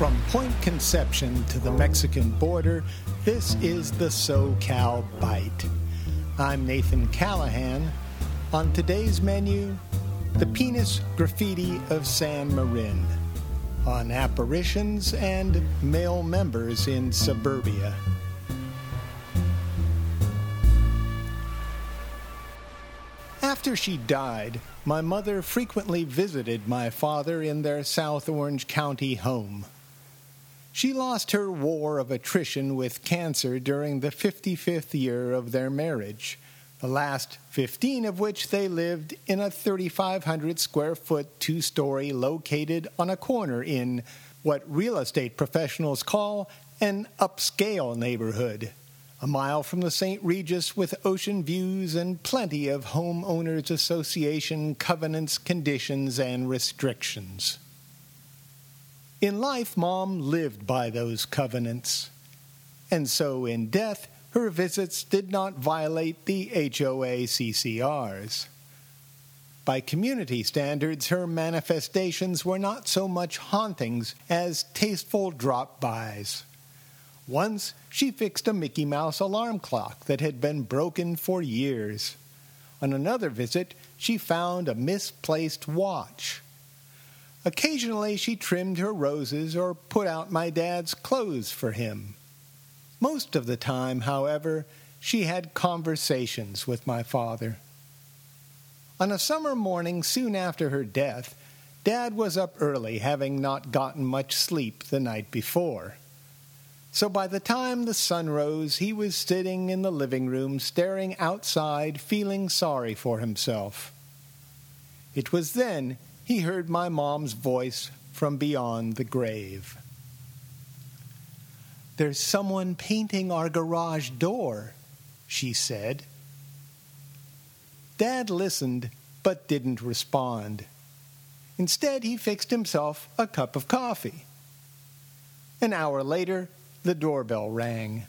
From Point Conception to the Mexican border, this is the SoCal Byte. I'm Nathan Callahan. On today's menu, the penis graffiti of San Marin, on apparitions and male members in suburbia. After she died, my mother frequently visited my father in their South Orange County home. She lost her war of attrition with cancer during the 55th year of their marriage, the last 15 of which they lived in a 3,500 square foot two story located on a corner in what real estate professionals call an upscale neighborhood a mile from the St. Regis with ocean views and plenty of homeowners association covenants, conditions, and restrictions. In life, Mom lived by those covenants. And so in death, her visits did not violate the HOA CCRs. By community standards, her manifestations were not so much hauntings as tasteful drop bys. Once she fixed a Mickey Mouse alarm clock that had been broken for years. On another visit, she found a misplaced watch. Occasionally, she trimmed her roses or put out my dad's clothes for him. Most of the time, however, she had conversations with my father. On a summer morning soon after her death, Dad was up early, having not gotten much sleep the night before. So by the time the sun rose, he was sitting in the living room, staring outside, feeling sorry for himself. It was then he heard my mom's voice from beyond the grave. There's someone painting our garage door, she said. Dad listened, but didn't respond. Instead, he fixed himself a cup of coffee. An hour later, the doorbell rang.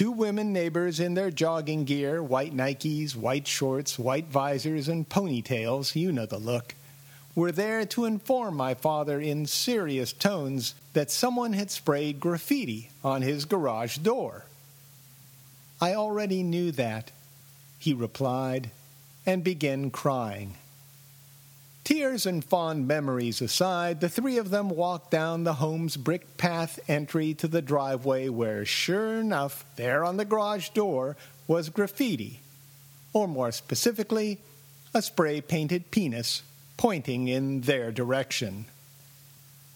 Two women neighbors in their jogging gear, white Nikes, white shorts, white visors, and ponytails, you know the look, were there to inform my father in serious tones that someone had sprayed graffiti on his garage door. I already knew that, he replied, and began crying. Tears and fond memories aside, the three of them walked down the home's brick path entry to the driveway where, sure enough, there on the garage door was graffiti, or more specifically, a spray painted penis pointing in their direction.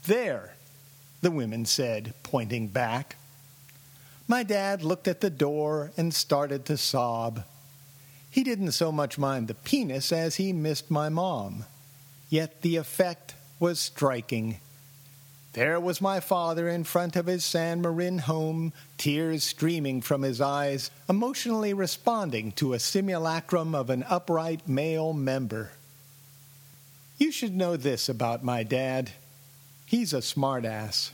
There, the women said, pointing back. My dad looked at the door and started to sob. He didn't so much mind the penis as he missed my mom. Yet the effect was striking. There was my father in front of his San Marin home, tears streaming from his eyes, emotionally responding to a simulacrum of an upright male member. You should know this about my dad. He's a smartass.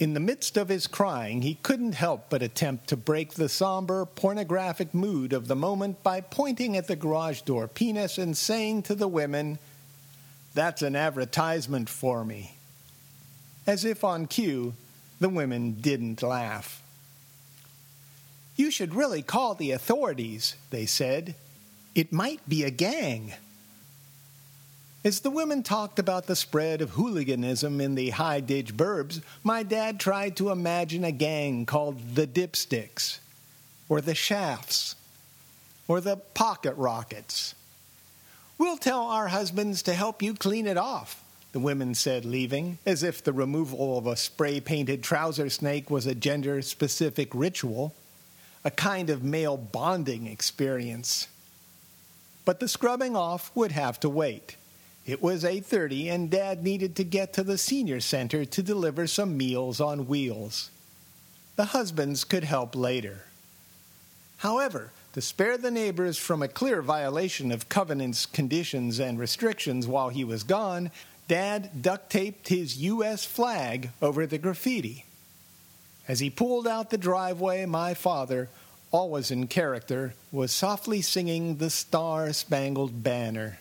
In the midst of his crying, he couldn't help but attempt to break the somber, pornographic mood of the moment by pointing at the garage door penis and saying to the women, that's an advertisement for me. As if on cue, the women didn't laugh. You should really call the authorities, they said. It might be a gang. As the women talked about the spread of hooliganism in the high ditch burbs, my dad tried to imagine a gang called the Dipsticks, or the Shafts, or the Pocket Rockets We'll tell our husbands to help you clean it off, the women said, leaving, as if the removal of a spray painted trouser snake was a gender specific ritual, a kind of male bonding experience. But the scrubbing off would have to wait. It was 8:30 and dad needed to get to the senior center to deliver some meals on wheels. The husbands could help later. However, to spare the neighbors from a clear violation of covenants, conditions, and restrictions while he was gone, Dad duct taped his U.S. flag over the graffiti. As he pulled out the driveway, my father, always in character, was softly singing the Star Spangled Banner.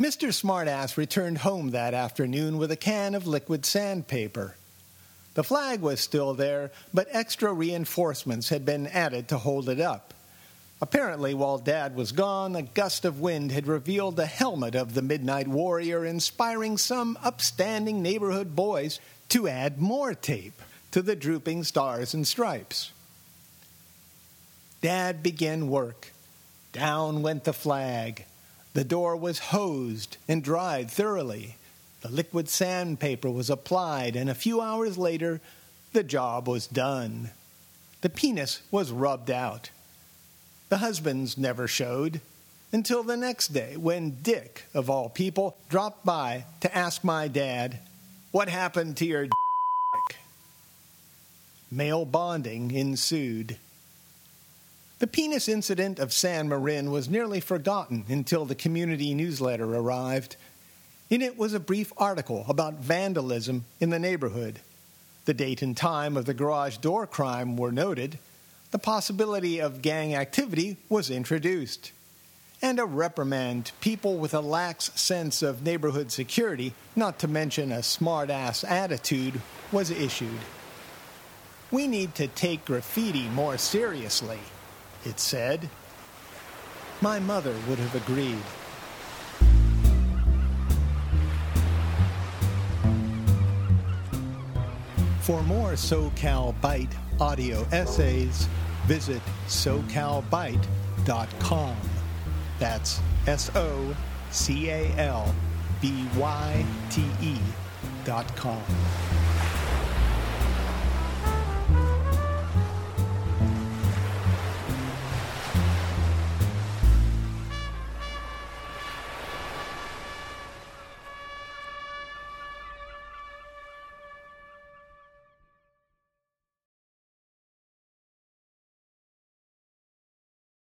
Mr. Smartass returned home that afternoon with a can of liquid sandpaper. The flag was still there, but extra reinforcements had been added to hold it up. Apparently, while Dad was gone, a gust of wind had revealed the helmet of the Midnight Warrior, inspiring some upstanding neighborhood boys to add more tape to the drooping stars and stripes. Dad began work. Down went the flag. The door was hosed and dried thoroughly. The liquid sandpaper was applied, and a few hours later, the job was done. The penis was rubbed out. The husbands never showed until the next day when Dick, of all people, dropped by to ask my dad, What happened to your dick? Male bonding ensued. The penis incident of San Marin was nearly forgotten until the community newsletter arrived. In it was a brief article about vandalism in the neighborhood. The date and time of the garage door crime were noted the possibility of gang activity was introduced, and a reprimand to people with a lax sense of neighborhood security, not to mention a smart-ass attitude, was issued. We need to take graffiti more seriously, it said. My mother would have agreed. For more SoCal Byte audio essays, visit socalbyte.com. That's S O C A L B Y T E dot com.